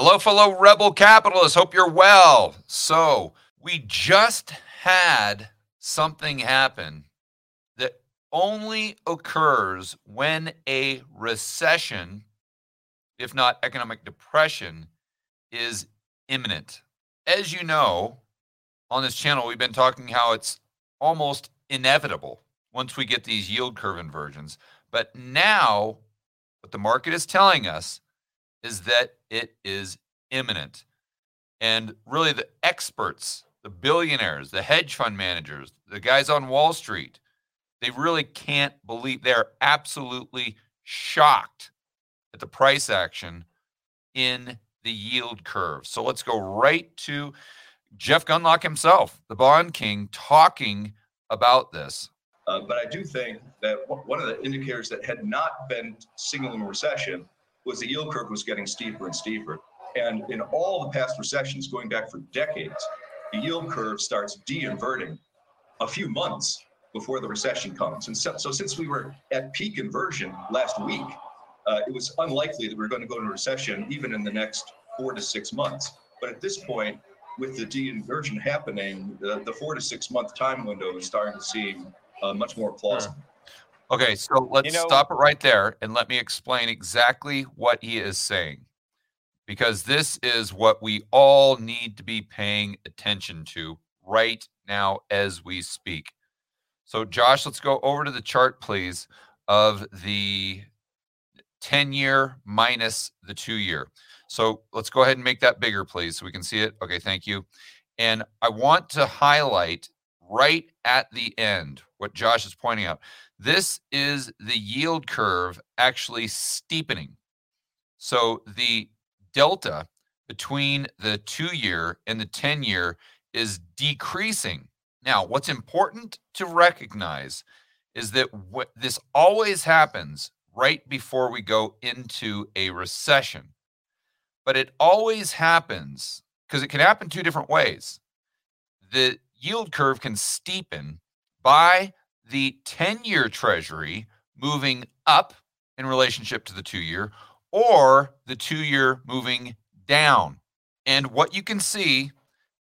Hello, fellow rebel capitalists. Hope you're well. So, we just had something happen that only occurs when a recession, if not economic depression, is imminent. As you know, on this channel, we've been talking how it's almost inevitable once we get these yield curve inversions. But now, what the market is telling us is that it is imminent. And really, the experts, the billionaires, the hedge fund managers, the guys on Wall Street, they really can't believe they're absolutely shocked at the price action in the yield curve. So let's go right to Jeff Gundlach himself, the bond king, talking about this. Uh, but I do think that one of the indicators that had not been signaling a recession was the yield curve was getting steeper and steeper. And in all the past recessions, going back for decades, the yield curve starts de-inverting a few months before the recession comes. And so, so since we were at peak inversion last week, uh, it was unlikely that we are going to go into recession even in the next four to six months. But at this point, with the de-inversion happening, the, the four to six month time window is starting to seem uh, much more plausible. Okay, so let's you know, stop it right there and let me explain exactly what he is saying. Because this is what we all need to be paying attention to right now as we speak. So, Josh, let's go over to the chart, please, of the 10 year minus the two year. So, let's go ahead and make that bigger, please, so we can see it. Okay, thank you. And I want to highlight right at the end what Josh is pointing out. This is the yield curve actually steepening. So the delta between the two year and the 10 year is decreasing. Now, what's important to recognize is that what this always happens right before we go into a recession. But it always happens because it can happen two different ways. The yield curve can steepen by the 10 year treasury moving up in relationship to the two year or the two year moving down. And what you can see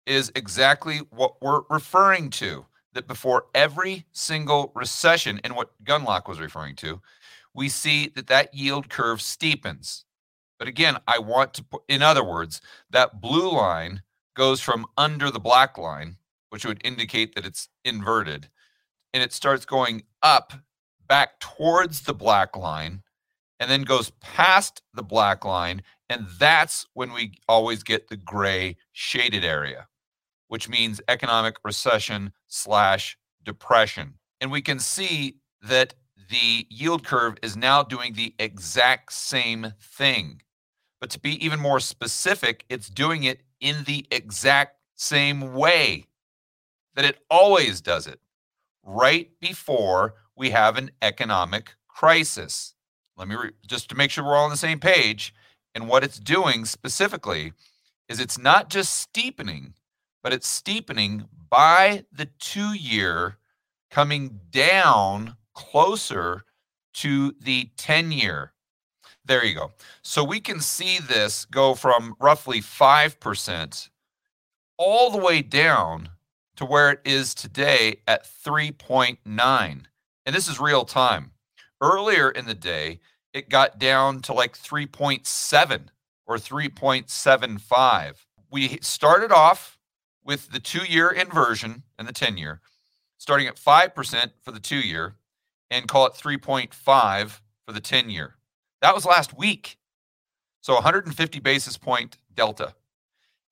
is exactly what we're referring to that before every single recession, and what Gundlach was referring to, we see that that yield curve steepens. But again, I want to put, in other words, that blue line goes from under the black line, which would indicate that it's inverted, and it starts going up back towards the black line and then goes past the black line. And that's when we always get the gray shaded area, which means economic recession slash depression. And we can see that the yield curve is now doing the exact same thing. But to be even more specific, it's doing it in the exact same way that it always does it right before we have an economic crisis. Let me re- just to make sure we're all on the same page. And what it's doing specifically is it's not just steepening, but it's steepening by the two year coming down closer to the 10 year. There you go. So we can see this go from roughly 5% all the way down to where it is today at 3.9. And this is real time. Earlier in the day, it got down to like 3.7 or 3.75. We started off with the two year inversion and the 10 year, starting at 5% for the two year and call it 3.5 for the 10 year. That was last week. So 150 basis point delta.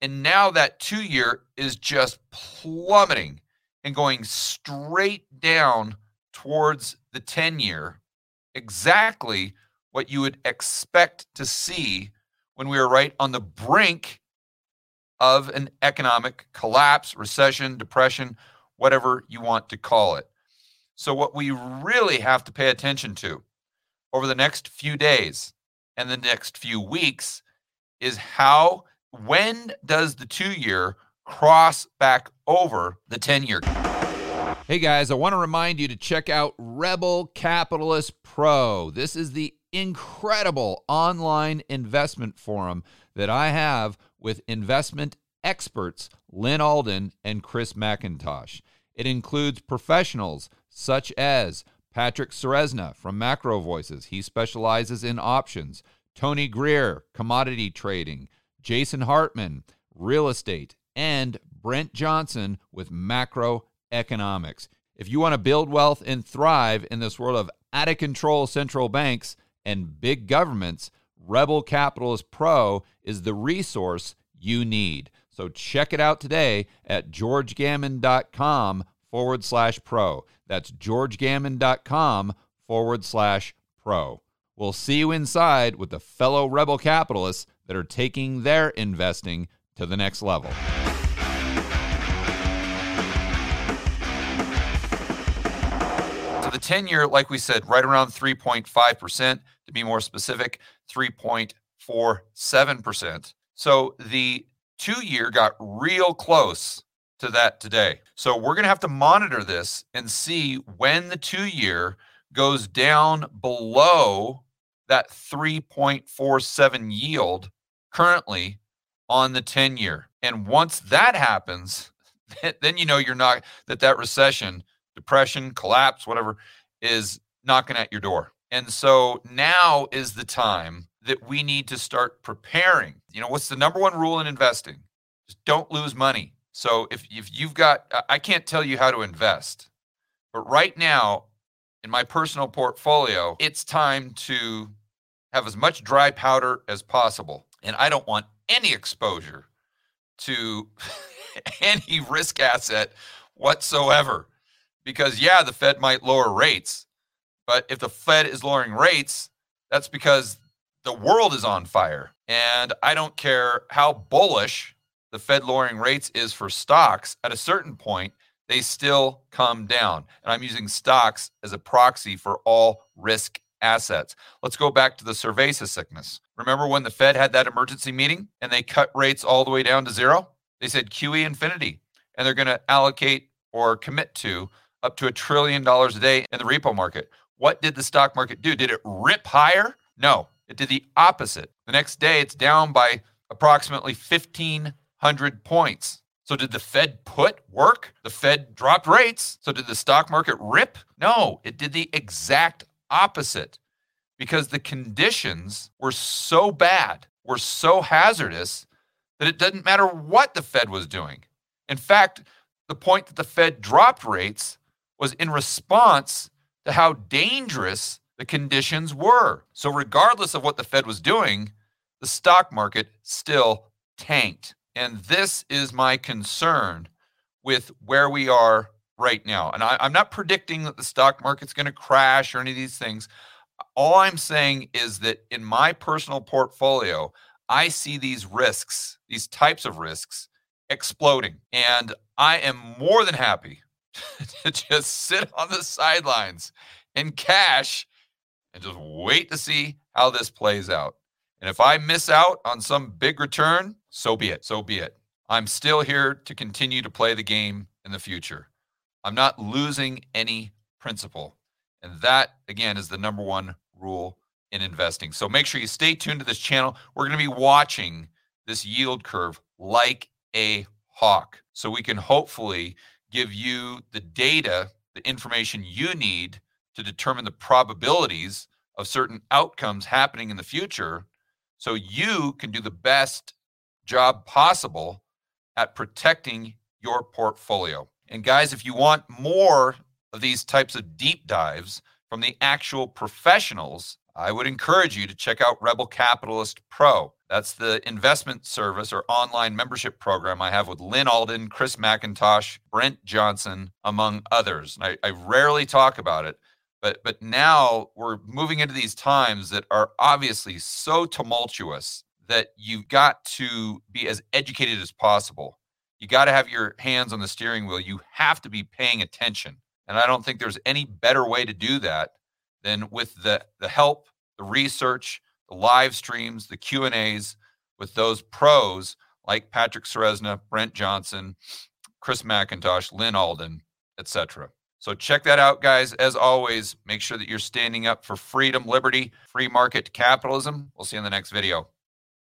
And now that two year is just plummeting and going straight down towards the 10 year, exactly what you would expect to see when we are right on the brink of an economic collapse, recession, depression, whatever you want to call it. So, what we really have to pay attention to over the next few days and the next few weeks is how when does the two year cross back over the 10 year? Hey guys, I want to remind you to check out Rebel Capitalist Pro. This is the incredible online investment forum that I have with investment experts Lyn Alden and Chris MacIntosh. It includes professionals such as Patrick Ceresna from Macro Voices. He specializes in options. Tony Greer, commodity trading. Jason Hartman, real estate. And Brent Johnson with macroeconomics. If you want to build wealth and thrive in this world of out of control central banks and big governments, Rebel Capitalist Pro is the resource you need. So check it out today at georgegammon.com forward slash pro. That's georgegammon.com forward slash pro. We'll see you inside with the fellow rebel capitalists that are taking their investing to the next level. So the 10 year, like we said, right around 3.5%, to be more specific, 3.47%. So the two year got real close to that today. So we're going to have to monitor this and see when the two year goes down below that 3.47 yield currently on the 10 year. And once that happens, then you know you're not that that recession, depression, collapse, whatever is knocking at your door. And so now is the time that we need to start preparing. You know, what's the number one rule in investing? Just don't lose money. So if if you've got I can't tell you how to invest. But right now in my personal portfolio, it's time to have as much dry powder as possible. And I don't want any exposure to any risk asset whatsoever. Because yeah, the Fed might lower rates, but if the Fed is lowering rates, that's because the world is on fire. And I don't care how bullish the Fed lowering rates is for stocks, at a certain point, they still come down. And I'm using stocks as a proxy for all risk assets. Let's go back to the cerveza sickness. Remember when the Fed had that emergency meeting and they cut rates all the way down to zero? They said QE infinity, and they're going to allocate or commit to up to a trillion dollars a day in the repo market. What did the stock market do? Did it rip higher? No, it did the opposite. The next day, it's down by approximately 1,500 points. So, did the Fed put work? The Fed dropped rates. So, did the stock market rip? No, it did the exact opposite because the conditions were so bad, were so hazardous that it doesn't matter what the Fed was doing. In fact, the point that the Fed dropped rates was in response to how dangerous the conditions were. So, regardless of what the Fed was doing, the stock market still tanked. And this is my concern with where we are right now. And I, am not predicting that the stock market's going to crash or any of these things. All I'm saying is that in my personal portfolio, I see these risks, these types of risks, exploding. And I am more than happy to just sit on the sidelines and cash and just wait to see how this plays out. And if I miss out on some big return, so be it. So be it. I'm still here to continue to play the game in the future. I'm not losing any principal. And that, again, is the number one rule in investing. So make sure you stay tuned to this channel. We're going to be watching this yield curve like a hawk so we can hopefully give you the data, the information you need to determine the probabilities of certain outcomes happening in the future so you can do the best job possible at protecting your portfolio. And guys, if you want more of these types of deep dives from the actual professionals, I would encourage you to check out Rebel Capitalist Pro. That's the investment service or online membership program I have with Lyn Alden, Chris MacIntosh, Brent Johnson, among others. I, I rarely talk about it, but but now we're moving into these times that are obviously so tumultuous that you've got to be as educated as possible you got to have your hands on the steering wheel. You have to be paying attention. And I don't think there's any better way to do that than with the, the help, the research, the live streams, the Q&As with those pros like Patrick Ceresna, Brent Johnson, Chris MacIntosh, Lyn Alden, etc. So check that out, guys. As always, make sure that you're standing up for freedom, liberty, free market capitalism. We'll see you in the next video.